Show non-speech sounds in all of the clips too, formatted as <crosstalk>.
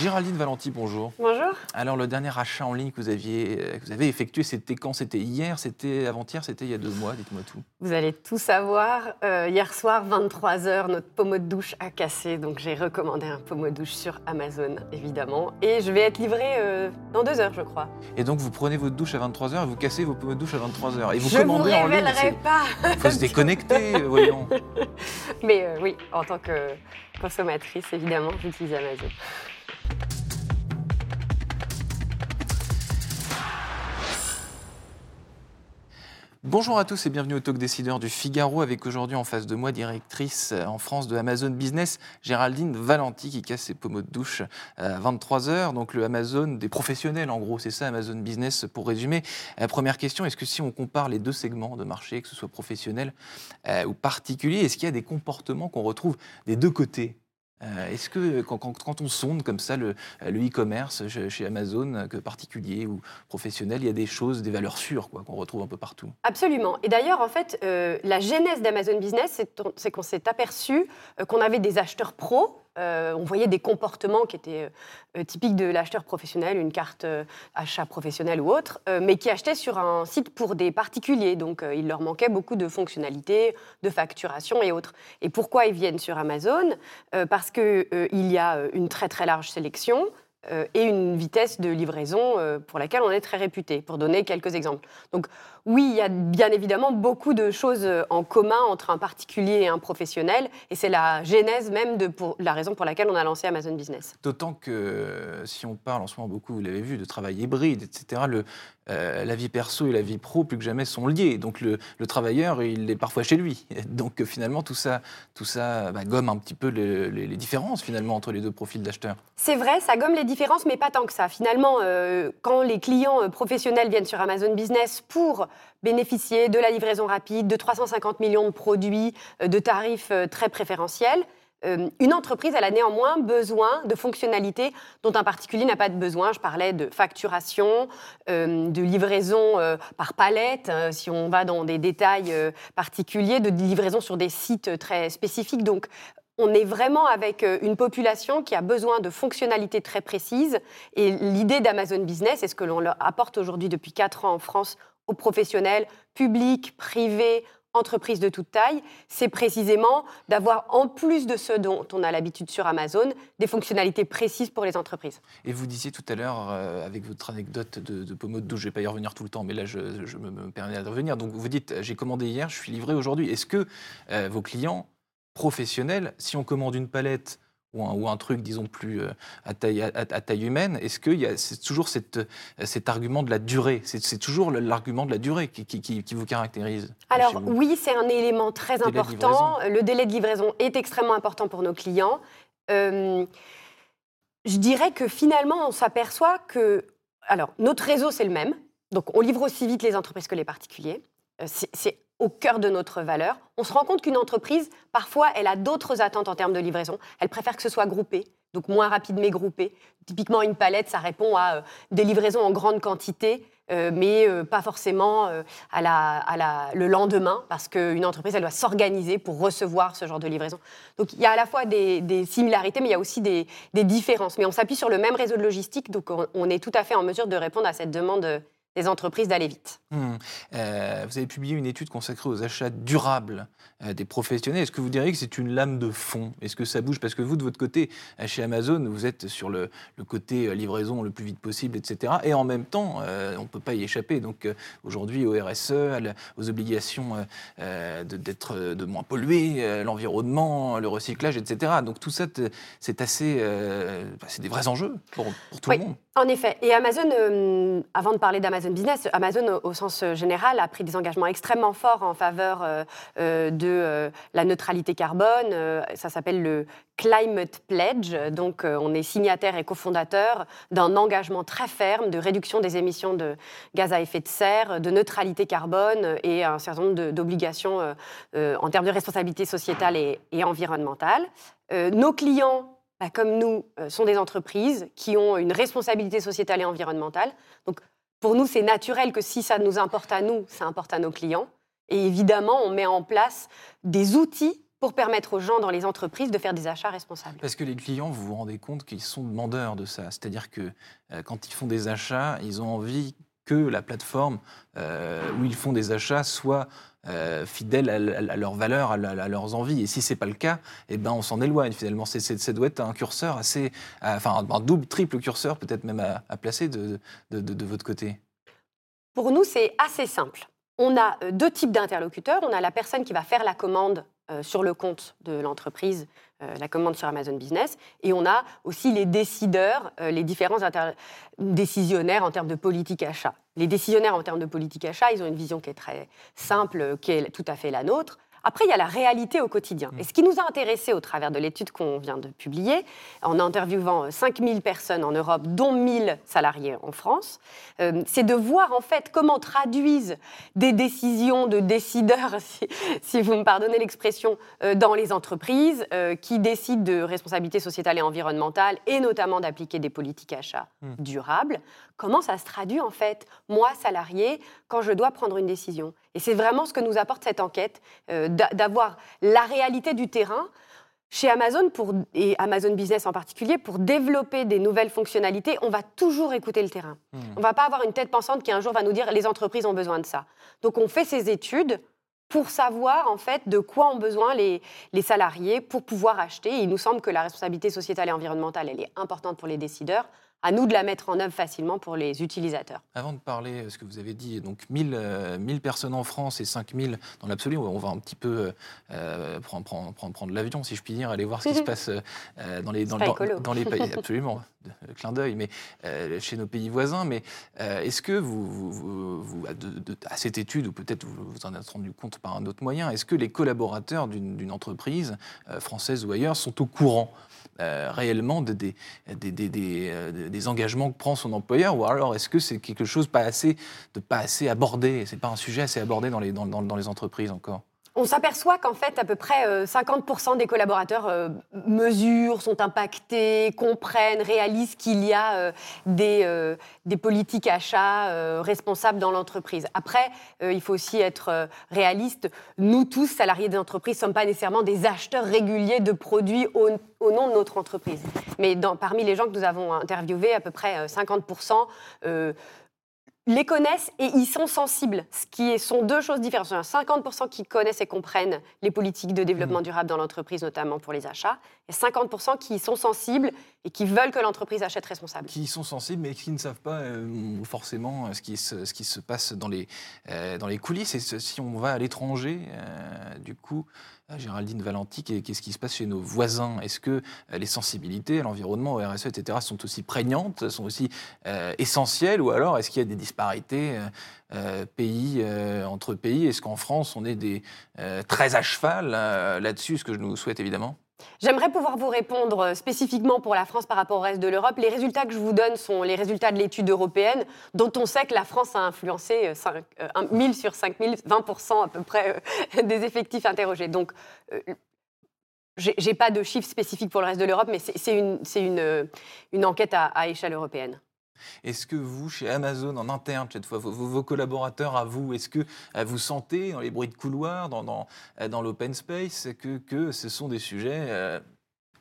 Géraldine Valenti, bonjour. Bonjour. Alors, le dernier achat en ligne que vous, aviez, euh, que vous avez effectué, c'était quand? C'était hier? C'était avant-hier? C'était il y a deux mois? Dites-moi tout. Vous allez tout savoir. Euh, hier soir, 23h, notre pommeau de douche a cassé. Donc, j'ai recommandé un pommeau de douche sur Amazon, évidemment. Et je vais être livré euh, dans deux heures, je crois. Et donc, vous prenez votre douche à 23h et vous cassez vos pommeaux de douche à 23h. Et vous je commandez vous en ligne. révélerai c'est- pas. Il faut se déconnecter, <laughs> voyons. Mais euh, oui, en tant que consommatrice, évidemment, j'utilise Amazon. Bonjour à tous et bienvenue au Talk Décideur du Figaro avec aujourd'hui en face de moi directrice euh, en France de Amazon Business, Géraldine Valenti qui casse ses pommeaux de douche à 23h. Donc le Amazon des professionnels en gros, c'est ça Amazon Business pour résumer. Euh, première question, est-ce que si on compare les deux segments de marché, que ce soit professionnel euh, ou particulier, est-ce qu'il y a des comportements qu'on retrouve des deux côtés Euh, Est-ce que quand, on sonde comme ça le e-commerce chez Amazon, que particulier ou professionnel, il y a des choses, des valeurs sûres qu'on retrouve un peu partout Absolument. Et d'ailleurs, en fait, euh, la genèse d'Amazon Business, c'est qu'on s'est aperçu euh, qu'on avait des acheteurs pros. Euh, on voyait des comportements qui étaient euh, typiques de l'acheteur professionnel, une carte euh, achat professionnel ou autre, mais qui achetaient sur un site pour des particuliers. Donc, il leur manquait beaucoup de fonctionnalités, de facturation et autres. Et pourquoi ils viennent sur Amazon? Parce qu'il y a une très très large sélection euh, et une vitesse de livraison euh, pour laquelle on est très réputé, pour donner quelques exemples. Donc oui, il y a bien évidemment beaucoup de choses euh, en commun entre un particulier et un professionnel, et c'est la genèse même de la raison pour laquelle on a lancé Amazon Business. D'autant que si on parle en ce moment beaucoup, vous l'avez vu, de travail hybride, etc., euh, la vie perso et la vie pro, plus que jamais, sont liés. Donc le, le travailleur, il est parfois chez lui. <laughs> Donc euh, finalement, tout ça, tout ça bah, gomme un petit peu le- les, différences finalement entre les deux profils d'acheteurs. C'est vrai, ça gomme les différences, mais pas tant que ça. Finalement, euh, quand les clients professionnels viennent sur Amazon Business pour bénéficier de la livraison rapide, de 350 millions de produits, de tarifs très préférentiels, euh, une entreprise, elle a néanmoins besoin de fonctionnalités dont un particulier n'a pas de besoin. Je parlais de facturation, euh, de livraison euh, par palette, euh, si on va dans des détails particuliers, de livraison sur des sites très spécifiques. Donc, on est vraiment avec une population qui a besoin de fonctionnalités très précises. Et l'idée d'Amazon Business, et ce que l'on apporte aujourd'hui depuis 4 ans en France aux professionnels, publics, privés, entreprises de toute taille, c'est précisément d'avoir, en plus de ce dont on a l'habitude sur Amazon, des fonctionnalités précises pour les entreprises. Et vous disiez tout à l'heure, euh, avec votre anecdote de, de pommeau de je ne vais pas y revenir tout le temps, mais là, je, me, me permets revenir. Donc vous dites, j'ai commandé hier, je suis livré aujourd'hui. Est-ce que euh, vos clients professionnels, si on commande une palette ou un, ou un truc, disons, plus euh, à, taille, à, à taille humaine, est-ce que y a- c'est toujours cette, cet argument de la durée? C'est toujours l'argument de la durée qui, qui- qui- qui vous caractérise Alors oui, c'est un élément très important. Le délai de livraison est extrêmement important pour nos clients. Euh, je dirais que finalement, on s'aperçoit que... Alors, notre réseau, c'est le même. Donc, on livre aussi vite les entreprises que les particuliers. Euh, C'est au cœur de notre valeur. On se rend compte qu'une entreprise, parfois, elle a d'autres attentes en termes de livraison. Elle préfère que ce soit groupé, donc moins rapide mais groupé. Typiquement, une palette, ça répond à euh, des livraisons en grande quantité, euh, mais euh, pas forcément à la, à la- le lendemain, parce qu'une entreprise, elle doit s'organiser pour recevoir ce genre de livraison. Donc, il y a à la fois des, similarités, mais il y a aussi des, différences. Mais on s'appuie sur le même réseau de logistique, donc on, est tout à fait en mesure de répondre à cette demande des entreprises d'aller vite. Hmm. Euh, vous avez publié une étude consacrée aux achats durables euh, des professionnels. Est-ce que vous diriez que c'est une lame de fond? Est-ce que ça bouge? Parce que vous, de votre côté, euh, chez Amazon, vous êtes sur le, le côté livraison le plus vite possible, etc. Et en même temps, euh, on ne peut pas y échapper. Donc aujourd'hui, au RSE, la- aux obligations de, d'être, de moins polluer, l'environnement, le recyclage, etc. Donc tout ça, c'est assez, bah, c'est des vrais enjeux pour, pour tout Oui. le monde. En effet. Et Amazon, avant de parler d'Amazon Business, Amazon, au, sens général, a pris des engagements extrêmement forts en faveur euh, euh, de la neutralité carbone. ça s'appelle le Climate Pledge. Donc, on est signataire et cofondateur d'un engagement très ferme de réduction des émissions de gaz à effet de serre, de neutralité carbone et un certain nombre d'obligations en termes de responsabilité sociétale et, et environnementale. nos clients bah, comme nous, euh, sont des entreprises qui ont une responsabilité sociétale et environnementale. Donc, pour nous, c'est naturel que si ça nous importe à nous, ça importe à nos clients. Et évidemment, on met en place des outils pour permettre aux gens dans les entreprises de faire des achats responsables. Parce que les clients, vous vous rendez compte qu'ils sont demandeurs de ça. C'est-à-dire que euh, quand ils font des achats, ils ont envie que la plateforme euh, où ils font des achats soit euh, fidèles à, leurs valeurs, à, leurs envies. Et si c'est pas le cas, eh ben on s'en éloigne finalement. C'est, ça doit être un curseur assez, enfin un double, triple curseur peut-être même à, placer de, de, votre côté. Pour nous, c'est assez simple. On a euh, deux types d'interlocuteurs. On a la personne qui va faire la commande euh, sur le compte de l'entreprise, la commande sur Amazon Business. Et on a aussi les décideurs, les différents décisionnaires en termes de politique achat. Les décisionnaires en termes de politique achat, ils ont une vision qui est très simple, qui est tout à fait la nôtre. Après, il y a la réalité au quotidien. Mm. Et ce qui nous a intéressé au travers de l'étude qu'on vient de publier, en interviewant 5000 personnes en Europe, dont 1000 salariés en France, euh, c'est de voir en fait comment traduisent des décisions de décideurs, <laughs> si, vous me pardonnez l'expression, euh, dans les entreprises euh, qui décident de responsabilité sociétale et environnementale et notamment d'appliquer des politiques achats mm. durables. Comment ça se traduit en fait, moi salarié, quand je dois prendre une décision? Et c'est vraiment ce que nous apporte cette enquête, euh, d'avoir la réalité du terrain chez Amazon pour, et Amazon Business en particulier, pour développer des nouvelles fonctionnalités, on va toujours écouter le terrain. Hmm. On ne va pas avoir une tête pensante qui un jour va nous dire les entreprises ont besoin de ça. Donc on fait ces études pour savoir en fait de quoi ont besoin les, les salariés pour pouvoir acheter. il nous semble que la responsabilité sociétale et environnementale, elle est importante pour les décideurs à nous de la mettre en œuvre facilement pour les utilisateurs. Avant de parler, de ce que vous avez dit, donc 1000, 1000 euh, personnes en France et 5000 dans l'absolu, on va un petit peu euh, prendre, prendre, prendre, l'avion, si je puis dire, aller voir ce qui se <laughs> passe euh, dans, les, dans, dans, les pays. <laughs> Absolument, clin d'œil, mais chez nos pays voisins. Mais est-ce que vous, vous, à cette étude, ou peut-être vous vous en êtes rendu compte par un autre moyen, est-ce que les collaborateurs d'une entreprise française ou ailleurs sont au courant euh, réellement de, des, des, des, euh, des, engagements que prend son employeur ou alors est-ce que c'est quelque chose pas assez, de pas assez abordé? C'est pas un sujet assez abordé dans les, dans, dans les entreprises encore? On s'aperçoit qu'en fait, à peu près 50% euh, des collaborateurs euh, mesurent, sont impactés, comprennent, réalisent qu'il y a euh, des, politiques achats responsables dans l'entreprise. Après, il faut aussi être réaliste. Nous tous, salariés des entreprises, ne sommes pas nécessairement des acheteurs réguliers de produits au, nom de notre entreprise. Mais parmi les gens que nous avons interviewés, à peu près 50% les connaissent et ils sont sensibles, ce qui sont deux choses différentes. Il y a 50% qui connaissent et comprennent les politiques de développement mmh. durable dans l'entreprise, notamment pour les achats, et 50% qui sont sensibles et qui veulent que l'entreprise achète responsable. Qui sont sensibles, mais qui ne savent pas euh, forcément ce qui, se, ce qui se passe dans les, euh, dans les coulisses. Et si on va à l'étranger, euh, du coup, Géraldine Valenti, qu'est-ce qui se passe chez nos voisins? Est-ce que les sensibilités à l'environnement, au RSE, etc., sont aussi prégnantes, sont aussi essentielles? Ou alors est-ce qu'il y a des disparités pays entre pays? Est-ce qu'en France, on est des, très à cheval là-dessus, ce que je nous souhaite évidemment J'aimerais pouvoir vous répondre euh, spécifiquement pour la France par rapport au reste de l'Europe. Les résultats que je vous donne sont les résultats de l'étude européenne, dont on sait que la France a influencé 1000 euh, euh, sur 5000, 20% à peu près <laughs> des effectifs interrogés. Donc, je n'ai pas de chiffres spécifiques pour le reste de l'Europe, mais c'est une, enquête à échelle européenne. Est-ce que vous, chez Amazon, en interne, cette fois, vos, collaborateurs à vous, est-ce que euh, vous sentez dans les bruits de couloir, dans, euh, l'open space, que, ce sont des sujets euh,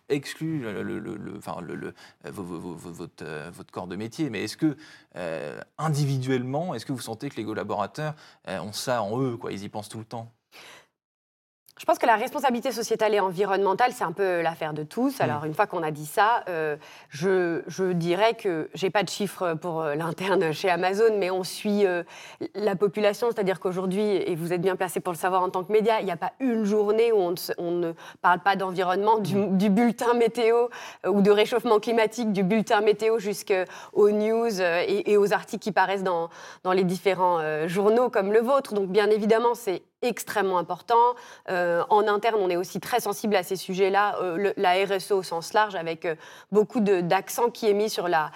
exclus le, le, enfin, le, votre, votre, corps de métier, mais est-ce que individuellement, est-ce que vous sentez que les collaborateurs ont ça en eux, quoi, ils y pensent tout le temps? Je pense que la responsabilité sociétale et environnementale, c'est un peu l'affaire de tous. Alors, une fois qu'on a dit ça, euh, je, je, dirais que j'ai pas de chiffres pour euh, l'interne chez Amazon, mais on suit euh, la population, c'est-à-dire qu'aujourd'hui, et vous êtes bien placé pour le savoir en tant que média, il n'y a pas une journée où on ne, on ne parle pas d'environnement, du, du, bulletin météo ou de réchauffement climatique, du bulletin météo jusqu'aux news et, et, aux articles qui paraissent dans, dans les différents journaux comme le vôtre. Donc, bien évidemment, c'est extrêmement important. Euh, en interne, on est aussi très sensible à ces sujets-là, euh, la RSE au sens large, avec euh, beaucoup d'accent qui est mis sur la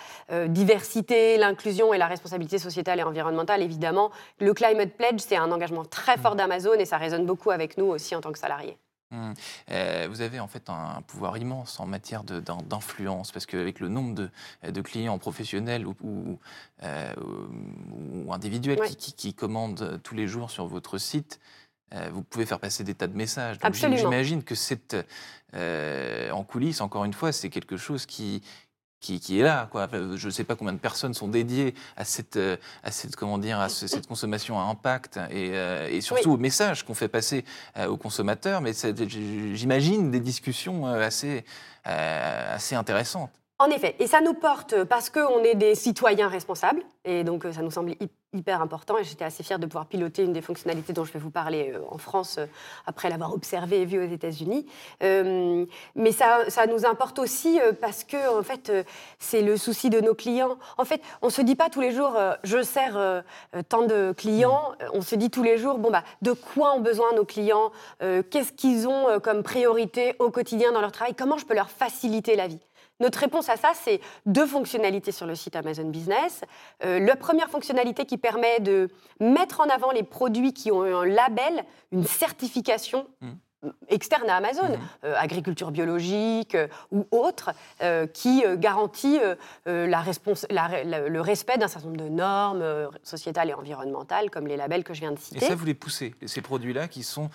diversité, l'inclusion et la responsabilité sociétale et environnementale, évidemment. Le Climate Pledge, c'est un engagement très fort mmh. d'Amazon et ça résonne beaucoup avec nous aussi en tant que salariés. Mmh. vous avez en fait un, pouvoir immense en matière d'influence, parce qu'avec le nombre de, de, clients professionnels ou, ou, individuels qui, qui, commandent tous les jours sur votre site, euh, vous pouvez faire passer des tas de messages. J'imagine que c'est euh, en coulisses, encore une fois, c'est quelque chose qui, qui, est là. Quoi. Je ne sais pas combien de personnes sont dédiées à cette, euh, à cette, comment dire, à cette consommation à impact et, surtout au message qu'on fait passer aux consommateurs. Mais j'imagine des discussions assez, assez intéressantes. En effet, et ça nous porte parce qu'on est des citoyens responsables, et donc ça nous semble hyper important, et j'étais assez fière de pouvoir piloter une des fonctionnalités dont je vais vous parler euh, en France, euh, après l'avoir observé et vu aux États-Unis. Euh, mais ça, ça, nous importe aussi parce que, en fait, c'est le souci de nos clients. En fait, on ne se dit pas tous les jours, je sers tant de clients, on se dit tous les jours, bon, bah, de quoi ont besoin nos clients, qu'est-ce qu'ils ont comme priorité au quotidien dans leur travail, comment je peux leur faciliter la vie? Notre réponse à ça, c'est deux fonctionnalités sur le site Amazon Business. Euh, la première fonctionnalité qui permet de mettre en avant les produits qui ont un label, une certification. Mmh externe à Amazon, mhm. euh, agriculture biologique euh, ou autre, euh, qui garantit la le respect d'un certain nombre de normes sociétales et environnementales, comme les labels que je viens de citer. Et ça, vous les poussez, ces produits-là qui, sont,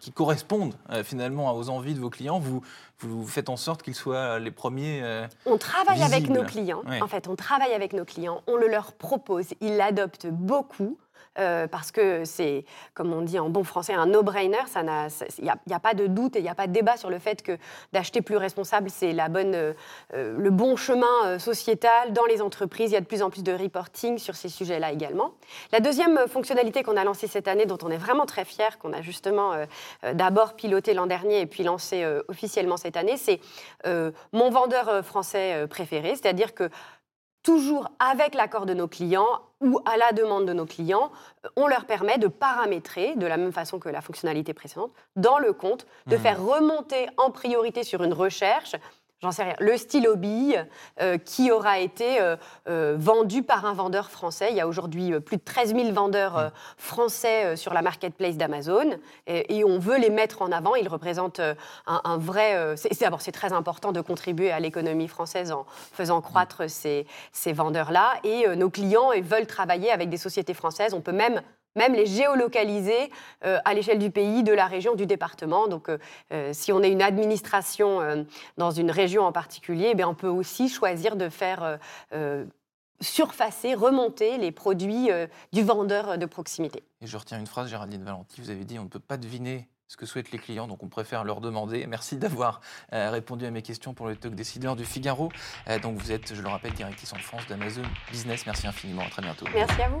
qui correspondent finalement aux envies de vos clients, vous, vous faites en sorte qu'ils soient les premiers. on travaille avec nos clients, en fait, on travaille avec nos clients, on le leur propose, ils l'adoptent beaucoup. Euh, parce que c'est, comme on dit en bon français, un no-brainer. Il n'y a, pas de doute et il n'y a pas de débat sur le fait que d'acheter plus responsable, c'est la bonne, euh, le bon chemin euh, sociétal dans les entreprises. Il y a de plus en plus de reporting sur ces sujets-là également. La deuxième fonctionnalité qu'on a lancée cette année, dont on est vraiment très fier, qu'on a justement d'abord piloté l'an dernier et puis lancé officiellement cette année, c'est mon vendeur français préféré. C'est-à-dire que toujours avec l'accord de nos clients ou à la demande de nos clients, euh, on leur permet de paramétrer, de la même façon que la fonctionnalité précédente, dans le compte, de mmh. faire remonter en priorité sur une recherche j'en sais rien, le stylo bille euh, qui aura été euh, euh, vendu par un vendeur français. Il y a aujourd'hui plus de 13 000 vendeurs mmh. français sur la marketplace d'Amazon et, on veut les mettre en avant. Ils représentent un, vrai. D'abord, c'est très important de contribuer à l'économie française en faisant croître ces, ces vendeurs-là. Et nos clients veulent travailler avec des sociétés françaises. On peut même même les géolocaliser euh, à l'échelle du pays, de la région, du département. Donc, euh, euh, si on est une administration dans une région en particulier, eh on peut aussi choisir de faire surfacer, remonter les produits du vendeur de proximité. Et je retiens une phrase, Géraldine Valenti, vous avez dit on ne peut pas deviner ce que souhaitent les clients, donc on préfère leur demander. Merci d'avoir répondu à mes questions pour le talk décideur du Figaro. donc vous êtes, je le rappelle, directrice en France d'Amazon Business. Merci infiniment, à très bientôt. Merci à vous.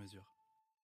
mesure.